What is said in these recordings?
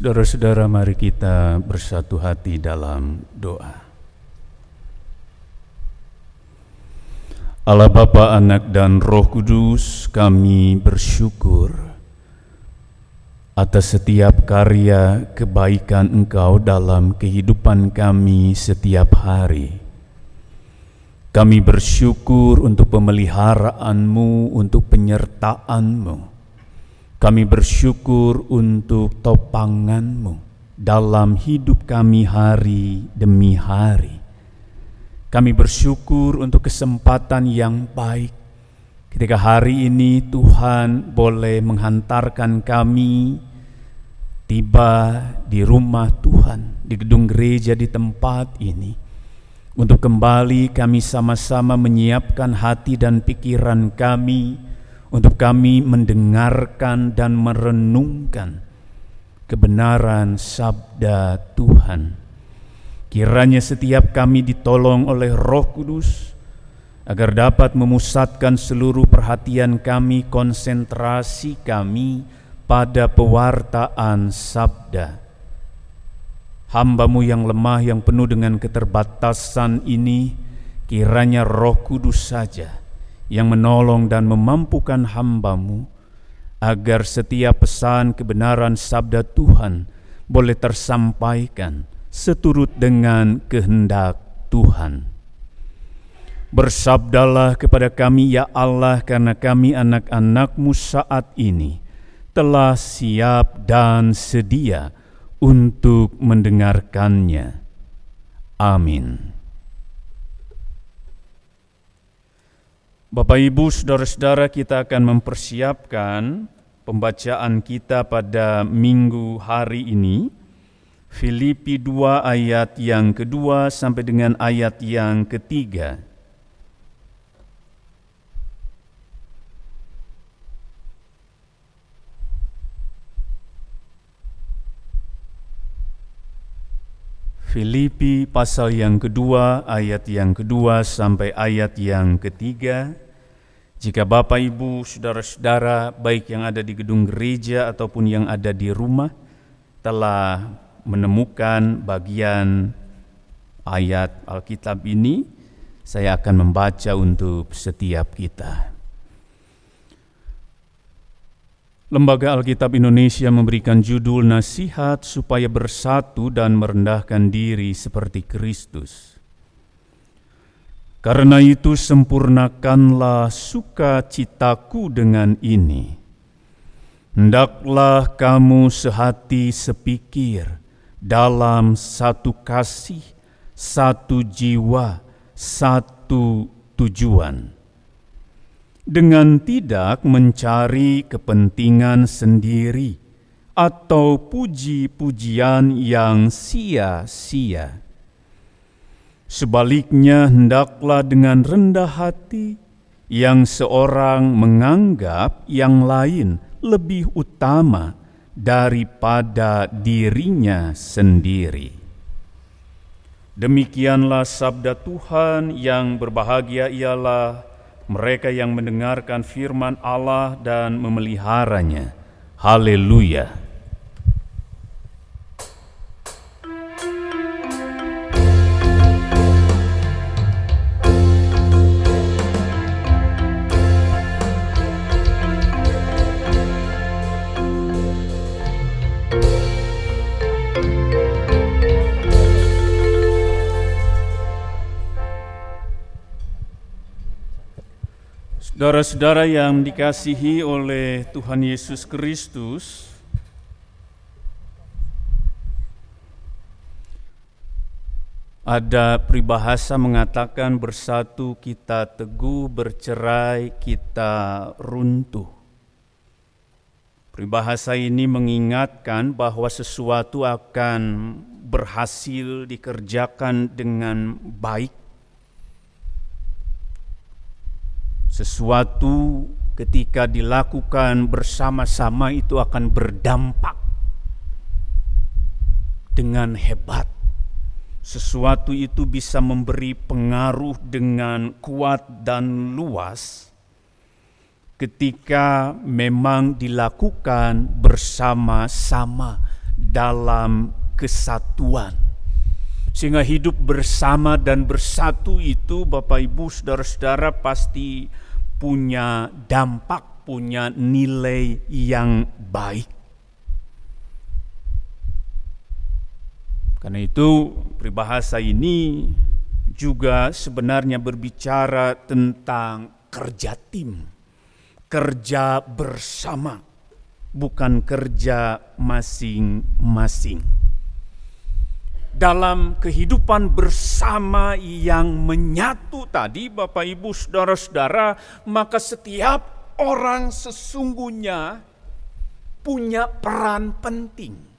Saudara-saudara, mari kita bersatu hati dalam doa. Allah Bapa, Anak, dan Roh Kudus, kami bersyukur atas setiap karya kebaikan Engkau dalam kehidupan kami setiap hari. Kami bersyukur untuk pemeliharaanmu, untuk penyertaanmu. Kami bersyukur untuk topanganmu dalam hidup kami hari demi hari. Kami bersyukur untuk kesempatan yang baik ketika hari ini Tuhan boleh menghantarkan kami tiba di rumah Tuhan, di gedung gereja di tempat ini untuk kembali kami sama-sama menyiapkan hati dan pikiran kami untuk kami mendengarkan dan merenungkan kebenaran sabda Tuhan. Kiranya setiap kami ditolong oleh Roh Kudus agar dapat memusatkan seluruh perhatian kami, konsentrasi kami pada pewartaan sabda hambamu yang lemah yang penuh dengan keterbatasan ini kiranya roh kudus saja yang menolong dan memampukan hambamu agar setiap pesan kebenaran sabda Tuhan boleh tersampaikan seturut dengan kehendak Tuhan. Bersabdalah kepada kami ya Allah karena kami anak-anakmu saat ini telah siap dan sedia untuk mendengarkannya. Amin. Bapak Ibu, saudara-saudara, kita akan mempersiapkan pembacaan kita pada minggu hari ini. Filipi 2 ayat yang kedua sampai dengan ayat yang ketiga. Filipi pasal yang kedua, ayat yang kedua sampai ayat yang ketiga. Jika Bapak, Ibu, Saudara-saudara, baik yang ada di gedung gereja ataupun yang ada di rumah, telah menemukan bagian ayat Alkitab ini, saya akan membaca untuk setiap kita. Lembaga Alkitab Indonesia memberikan judul nasihat supaya bersatu dan merendahkan diri seperti Kristus. Karena itu sempurnakanlah sukacitaku dengan ini. Hendaklah kamu sehati sepikir dalam satu kasih, satu jiwa, satu tujuan dengan tidak mencari kepentingan sendiri atau puji-pujian yang sia-sia. Sebaliknya, hendaklah dengan rendah hati yang seorang menganggap yang lain lebih utama daripada dirinya sendiri. Demikianlah sabda Tuhan yang berbahagia ialah mereka yang mendengarkan firman Allah dan memeliharanya. Haleluya! Saudara-saudara yang dikasihi oleh Tuhan Yesus Kristus, ada peribahasa mengatakan bersatu kita teguh, bercerai kita runtuh. Peribahasa ini mengingatkan bahwa sesuatu akan berhasil dikerjakan dengan baik Sesuatu ketika dilakukan bersama-sama itu akan berdampak dengan hebat. Sesuatu itu bisa memberi pengaruh dengan kuat dan luas ketika memang dilakukan bersama-sama dalam kesatuan. Sehingga hidup bersama dan bersatu itu Bapak Ibu Saudara-saudara pasti punya dampak, punya nilai yang baik. Karena itu peribahasa ini juga sebenarnya berbicara tentang kerja tim, kerja bersama, bukan kerja masing-masing. Dalam kehidupan bersama yang menyatu tadi, Bapak Ibu, saudara-saudara, maka setiap orang sesungguhnya punya peran penting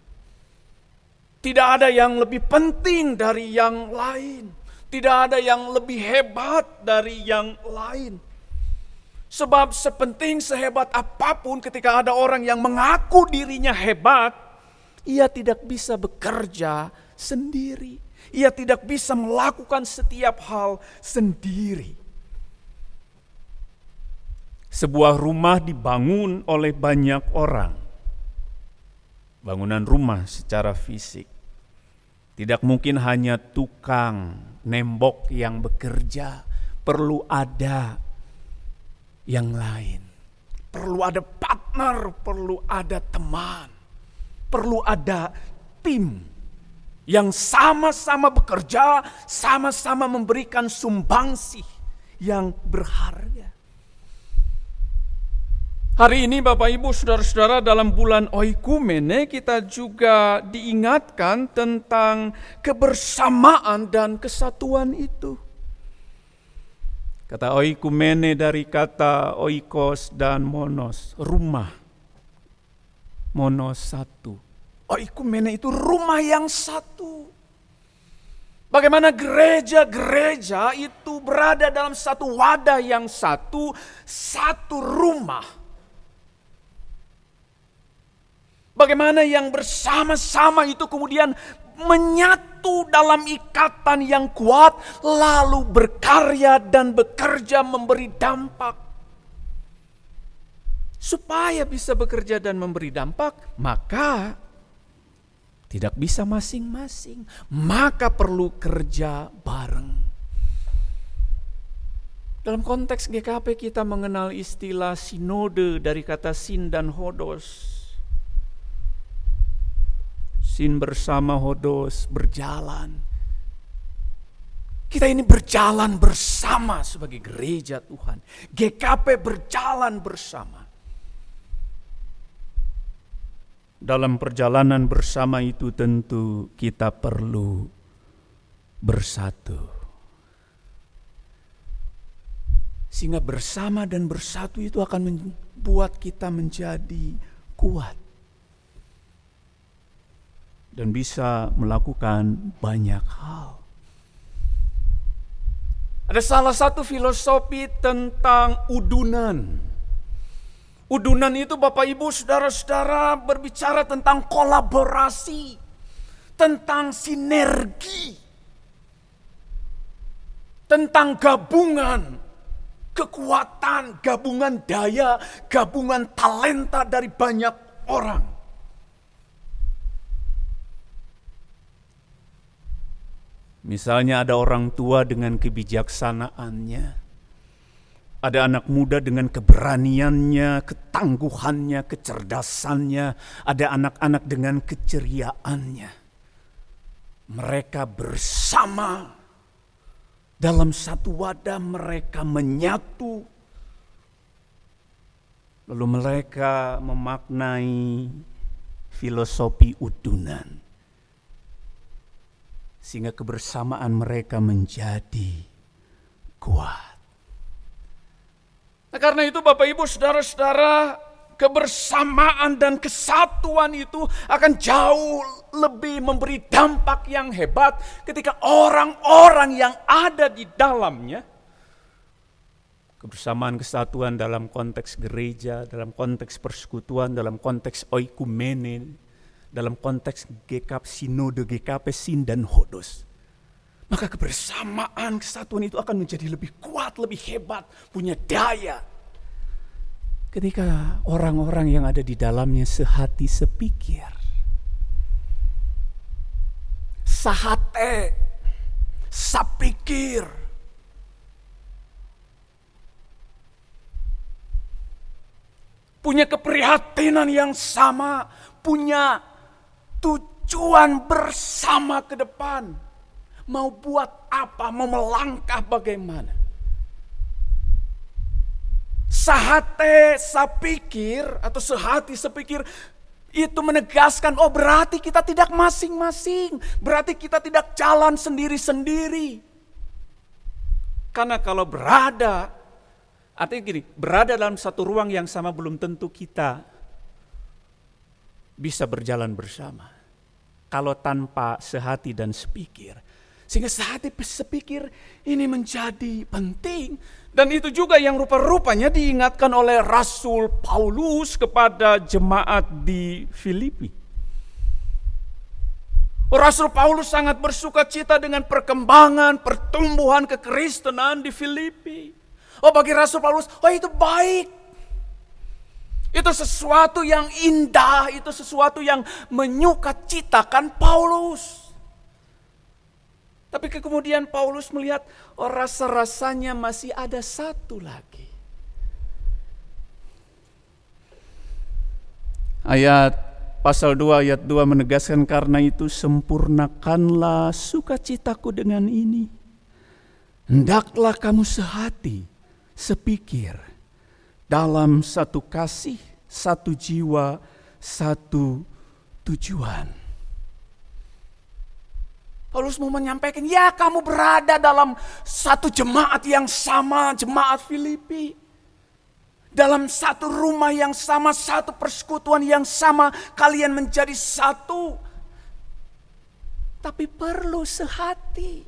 tidak ada yang lebih penting dari yang lain. Tidak ada yang lebih hebat dari yang lain. Sebab sepenting sehebat apa pun ketika ada orang yang mengaku dirinya hebat, ia tidak bisa bekerja sendiri. Ia tidak bisa melakukan setiap hal sendiri. Sebuah rumah dibangun oleh banyak orang. Bangunan rumah secara fisik tidak mungkin hanya tukang nembok yang bekerja, perlu ada yang lain. Perlu ada partner, perlu ada teman, perlu ada tim yang sama-sama bekerja, sama-sama memberikan sumbangsih yang berharga. Hari ini Bapak Ibu Saudara-saudara dalam bulan Oikumene kita juga diingatkan tentang kebersamaan dan kesatuan itu. Kata oikumene dari kata oikos dan monos, rumah. Monos satu. Oikumene itu rumah yang satu. Bagaimana gereja-gereja itu berada dalam satu wadah yang satu, satu rumah Bagaimana yang bersama-sama itu kemudian menyatu dalam ikatan yang kuat, lalu berkarya dan bekerja memberi dampak. Supaya bisa bekerja dan memberi dampak, maka tidak bisa masing-masing, maka perlu kerja bareng. Dalam konteks GKP kita mengenal istilah sinode dari kata sin dan hodos sin bersama hodos berjalan. Kita ini berjalan bersama sebagai gereja Tuhan. GKP berjalan bersama. Dalam perjalanan bersama itu tentu kita perlu bersatu. Sehingga bersama dan bersatu itu akan membuat kita menjadi kuat dan bisa melakukan banyak hal. Ada salah satu filosofi tentang udunan. Udunan itu Bapak Ibu Saudara-saudara berbicara tentang kolaborasi, tentang sinergi, tentang gabungan, kekuatan, gabungan daya, gabungan talenta dari banyak orang. Misalnya ada orang tua dengan kebijaksanaannya, ada anak muda dengan keberaniannya, ketangguhannya, kecerdasannya, ada anak-anak dengan keceriaannya. Mereka bersama dalam satu wadah, mereka menyatu, lalu mereka memaknai filosofi udunan sehingga kebersamaan mereka menjadi kuat. Nah, karena itu Bapak Ibu Saudara-saudara, kebersamaan dan kesatuan itu akan jauh lebih memberi dampak yang hebat ketika orang-orang yang ada di dalamnya kebersamaan kesatuan dalam konteks gereja, dalam konteks persekutuan, dalam konteks oikumene, dalam konteks GKP Sinode, GKP Sin dan Hodos. Maka kebersamaan kesatuan itu akan menjadi lebih kuat, lebih hebat, punya daya. Ketika orang-orang yang ada di dalamnya sehati sepikir. sahate, sapikir. Punya keprihatinan yang sama, punya tujuan bersama ke depan. Mau buat apa, mau melangkah bagaimana. Sahate, sapikir, atau sehati sepikir, itu menegaskan, oh berarti kita tidak masing-masing. Berarti kita tidak jalan sendiri-sendiri. Karena kalau berada, artinya gini, berada dalam satu ruang yang sama belum tentu kita bisa berjalan bersama. Kalau tanpa sehati dan sepikir. Sehingga sehati sepikir ini menjadi penting dan itu juga yang rupa-rupanya diingatkan oleh Rasul Paulus kepada jemaat di Filipi. Rasul Paulus sangat bersuka cita dengan perkembangan, pertumbuhan kekristenan di Filipi. Oh bagi Rasul Paulus, oh itu baik. Itu sesuatu yang indah, itu sesuatu yang menyukacitakan Paulus. Tapi kemudian Paulus melihat oh rasa-rasanya masih ada satu lagi. Ayat pasal 2 ayat 2 menegaskan karena itu sempurnakanlah sukacitaku dengan ini. Hendaklah kamu sehati, sepikir dalam satu kasih, satu jiwa, satu tujuan. Paulus mau menyampaikan, ya kamu berada dalam satu jemaat yang sama, jemaat Filipi. Dalam satu rumah yang sama, satu persekutuan yang sama, kalian menjadi satu. Tapi perlu sehati,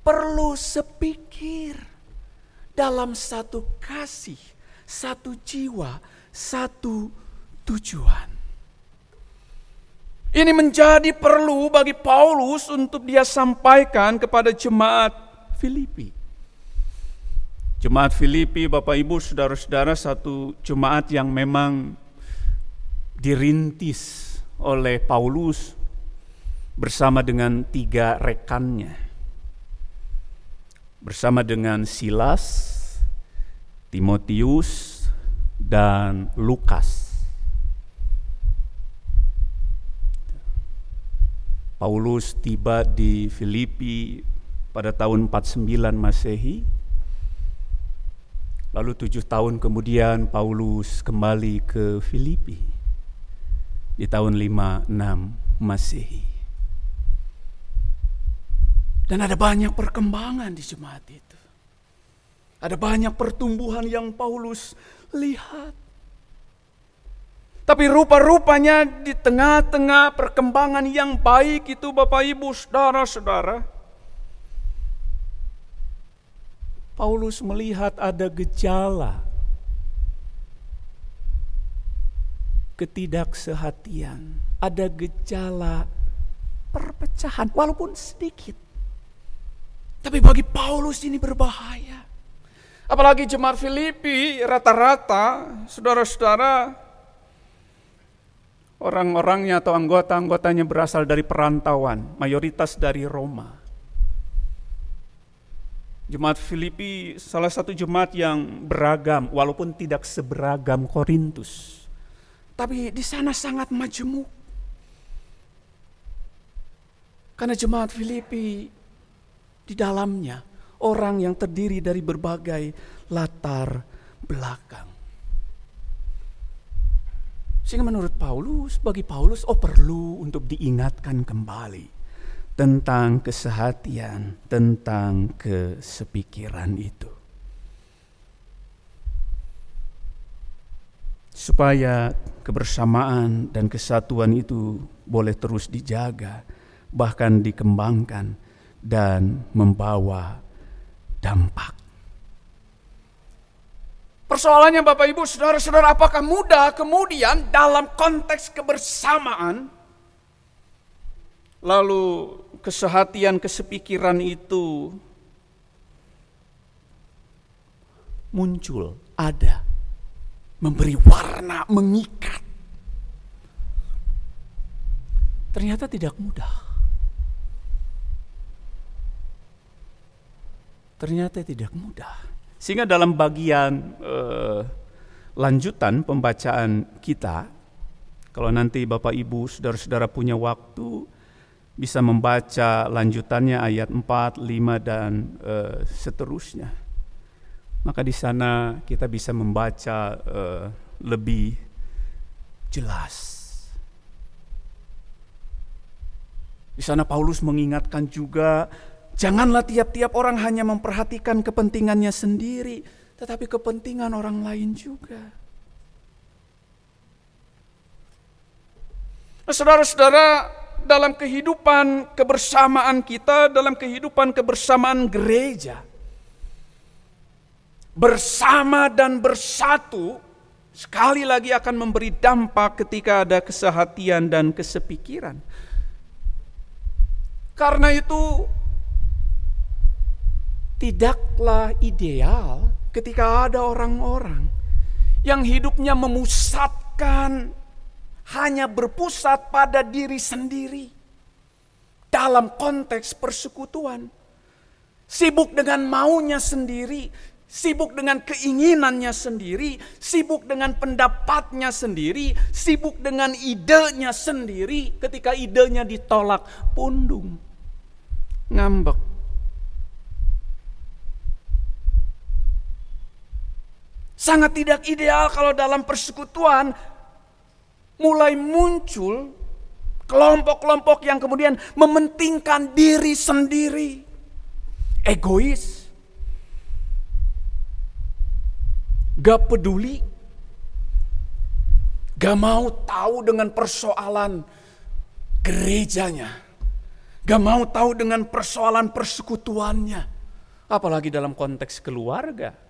perlu sepikir. Dalam satu kasih, satu jiwa, satu tujuan. Ini menjadi perlu bagi Paulus untuk dia sampaikan kepada jemaat Filipi. Jemaat Filipi, Bapak Ibu, saudara-saudara, satu jemaat yang memang dirintis oleh Paulus bersama dengan tiga rekannya. Bersama dengan Silas, Timotius, dan Lukas. Paulus tiba di Filipi pada tahun 49 Masehi. Lalu tujuh tahun kemudian Paulus kembali ke Filipi di tahun 56 Masehi. Dan ada banyak perkembangan di jemaat itu. Ada banyak pertumbuhan yang Paulus lihat. Tapi rupa-rupanya di tengah-tengah perkembangan yang baik itu Bapak Ibu saudara-saudara. Paulus melihat ada gejala ketidaksehatian, ada gejala perpecahan walaupun sedikit. Tapi bagi Paulus ini berbahaya. Apalagi jemaat Filipi rata-rata saudara-saudara Orang-orangnya atau anggota-anggotanya berasal dari perantauan, mayoritas dari Roma. Jemaat Filipi salah satu jemaat yang beragam, walaupun tidak seberagam Korintus. Tapi di sana sangat majemuk. Karena jemaat Filipi di dalamnya orang yang terdiri dari berbagai latar belakang. Sehingga menurut Paulus, bagi Paulus, oh perlu untuk diingatkan kembali tentang kesehatian, tentang kesepikiran itu. Supaya kebersamaan dan kesatuan itu boleh terus dijaga, bahkan dikembangkan dan membawa dampak. Persoalannya Bapak Ibu, Saudara-saudara, apakah mudah kemudian dalam konteks kebersamaan lalu kesehatian, kesepikiran itu muncul, ada, memberi warna, mengikat. Ternyata tidak mudah. Ternyata tidak mudah. Sehingga dalam bagian uh, lanjutan pembacaan kita, kalau nanti Bapak Ibu, saudara-saudara punya waktu, bisa membaca lanjutannya ayat 4, 5 dan uh, seterusnya. Maka di sana kita bisa membaca uh, lebih jelas. Di sana Paulus mengingatkan juga Janganlah tiap-tiap orang hanya memperhatikan kepentingannya sendiri, tetapi kepentingan orang lain juga. Nah, saudara-saudara, dalam kehidupan kebersamaan kita, dalam kehidupan kebersamaan gereja, bersama dan bersatu sekali lagi akan memberi dampak ketika ada kesehatian dan kesepikiran. Karena itu tidaklah ideal ketika ada orang-orang yang hidupnya memusatkan hanya berpusat pada diri sendiri dalam konteks persekutuan. Sibuk dengan maunya sendiri, sibuk dengan keinginannya sendiri, sibuk dengan pendapatnya sendiri, sibuk dengan idenya sendiri. Ketika idenya ditolak, pundung, ngambek, Sangat tidak ideal kalau dalam persekutuan mulai muncul kelompok-kelompok yang kemudian mementingkan diri sendiri. Egois. Gak peduli. Gak mau tahu dengan persoalan gerejanya. Gak mau tahu dengan persoalan persekutuannya. Apalagi dalam konteks keluarga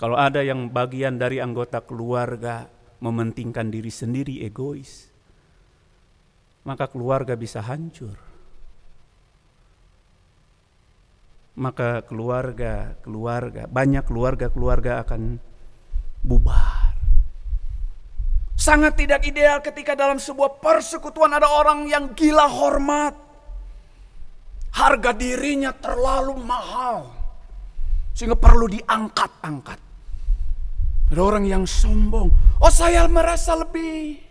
Kalau ada yang bagian dari anggota keluarga mementingkan diri sendiri egois, maka keluarga bisa hancur. Maka keluarga, keluarga, banyak keluarga-keluarga akan bubar. Sangat tidak ideal ketika dalam sebuah persekutuan ada orang yang gila hormat. Harga dirinya terlalu mahal. Sehingga perlu diangkat-angkat. Ada orang yang sombong. Oh saya merasa lebih.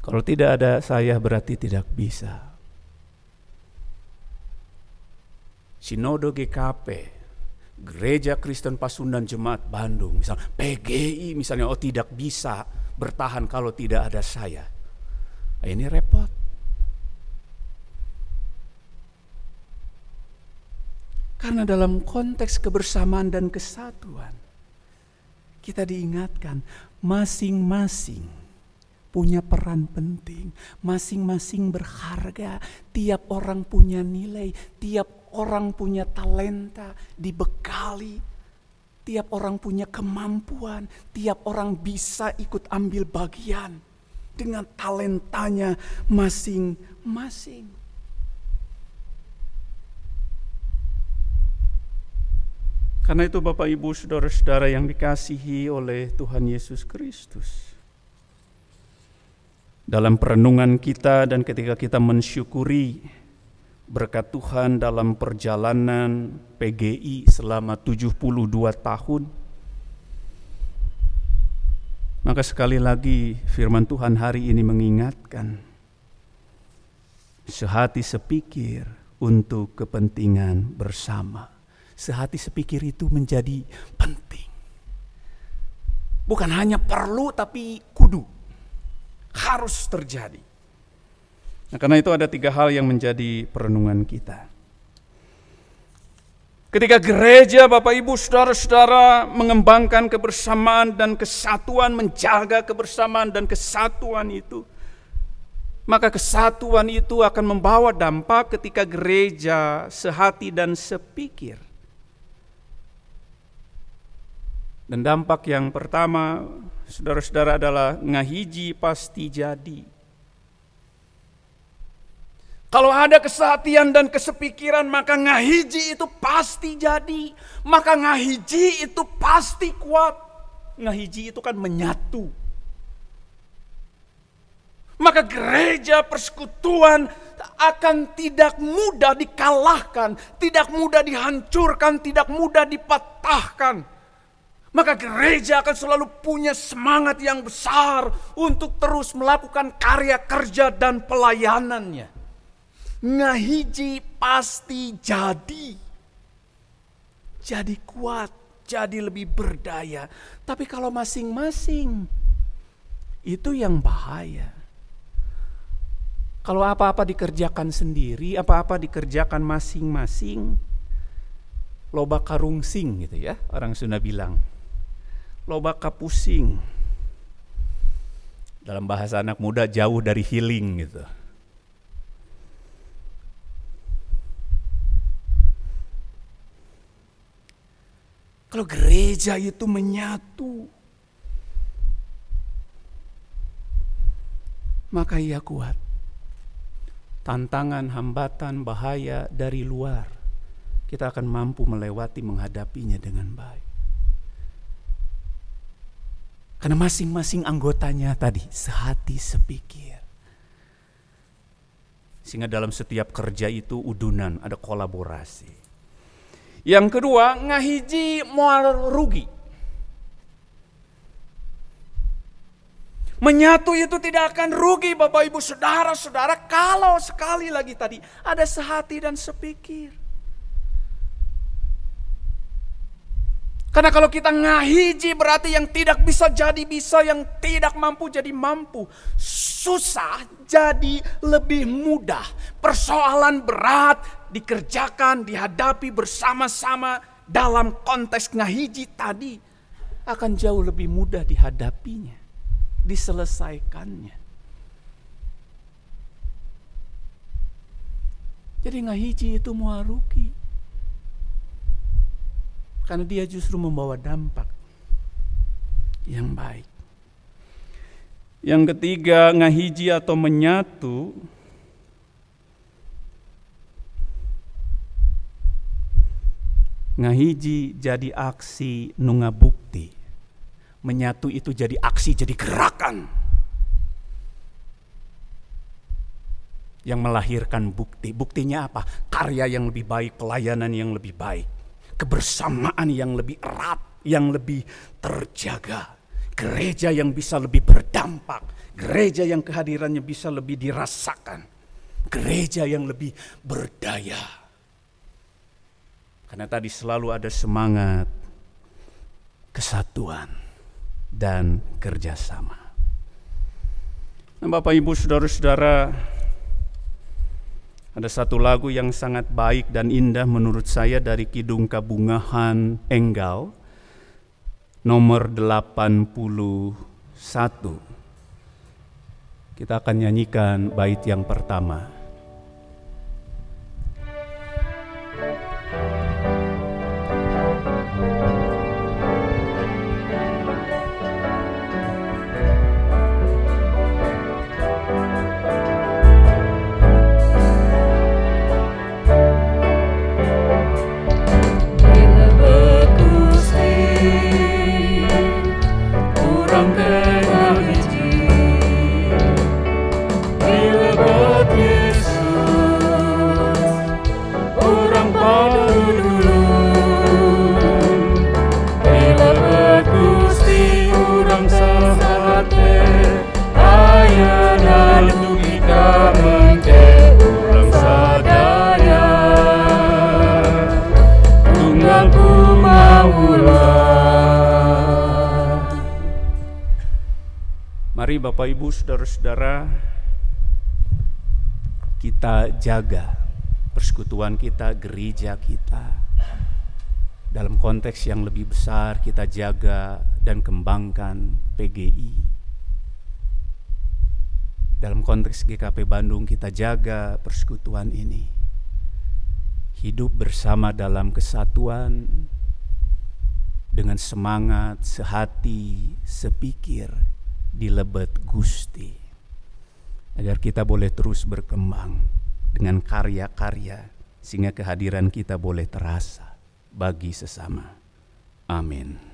Kalau tidak ada saya berarti tidak bisa. Sinodo GKP, Gereja Kristen Pasundan Jemaat Bandung, misal PGI misalnya, oh tidak bisa bertahan kalau tidak ada saya. Ini repot. Karena dalam konteks kebersamaan dan kesatuan, kita diingatkan masing-masing punya peran penting, masing-masing berharga, tiap orang punya nilai, tiap orang punya talenta, dibekali, tiap orang punya kemampuan, tiap orang bisa ikut ambil bagian dengan talentanya masing-masing. Karena itu Bapak Ibu Saudara-saudara yang dikasihi oleh Tuhan Yesus Kristus. Dalam perenungan kita dan ketika kita mensyukuri berkat Tuhan dalam perjalanan PGI selama 72 tahun, maka sekali lagi firman Tuhan hari ini mengingatkan sehati sepikir untuk kepentingan bersama sehati sepikir itu menjadi penting. Bukan hanya perlu tapi kudu. Harus terjadi. Nah, karena itu ada tiga hal yang menjadi perenungan kita. Ketika gereja Bapak Ibu Saudara-saudara mengembangkan kebersamaan dan kesatuan, menjaga kebersamaan dan kesatuan itu, maka kesatuan itu akan membawa dampak ketika gereja sehati dan sepikir. Dan dampak yang pertama, saudara-saudara adalah ngahiji pasti jadi. Kalau ada kesehatian dan kesepikiran maka ngahiji itu pasti jadi. Maka ngahiji itu pasti kuat. Ngahiji itu kan menyatu. Maka gereja persekutuan akan tidak mudah dikalahkan, tidak mudah dihancurkan, tidak mudah dipatahkan. Maka gereja akan selalu punya semangat yang besar untuk terus melakukan karya kerja dan pelayanannya. Ngahiji pasti jadi. Jadi kuat, jadi lebih berdaya. Tapi kalau masing-masing, itu yang bahaya. Kalau apa-apa dikerjakan sendiri, apa-apa dikerjakan masing-masing, loba karungsing gitu ya, orang Sunda bilang. Loba kapusing. Dalam bahasa anak muda jauh dari healing gitu. Kalau gereja itu menyatu, maka ia kuat tantangan, hambatan, bahaya dari luar, kita akan mampu melewati menghadapinya dengan baik. Karena masing-masing anggotanya tadi sehati sepikir. Sehingga dalam setiap kerja itu udunan, ada kolaborasi. Yang kedua, ngahiji mual rugi. Menyatu itu tidak akan rugi Bapak Ibu Saudara-saudara kalau sekali lagi tadi ada sehati dan sepikir. Karena kalau kita ngahiji berarti yang tidak bisa jadi bisa, yang tidak mampu jadi mampu. Susah jadi lebih mudah. Persoalan berat dikerjakan, dihadapi bersama-sama dalam konteks ngahiji tadi akan jauh lebih mudah dihadapinya diselesaikannya. Jadi ngahiji itu muaruki. Karena dia justru membawa dampak yang baik. Yang ketiga, ngahiji atau menyatu ngahiji jadi aksi nunga bukti menyatu itu jadi aksi, jadi gerakan yang melahirkan bukti. Buktinya apa? Karya yang lebih baik, pelayanan yang lebih baik, kebersamaan yang lebih erat, yang lebih terjaga, gereja yang bisa lebih berdampak, gereja yang kehadirannya bisa lebih dirasakan, gereja yang lebih berdaya. Karena tadi selalu ada semangat kesatuan dan kerjasama. Nah, Bapak Ibu Saudara-saudara, ada satu lagu yang sangat baik dan indah menurut saya dari Kidung Kabungahan Enggal nomor 81. Kita akan nyanyikan bait yang pertama. Bapak Ibu Saudara-saudara kita jaga persekutuan kita, gereja kita. Dalam konteks yang lebih besar kita jaga dan kembangkan PGI dalam konteks GKP Bandung kita jaga persekutuan ini. Hidup bersama dalam kesatuan dengan semangat, sehati, sepikir, di lebet Gusti agar kita boleh terus berkembang dengan karya-karya sehingga kehadiran kita boleh terasa bagi sesama. Amin.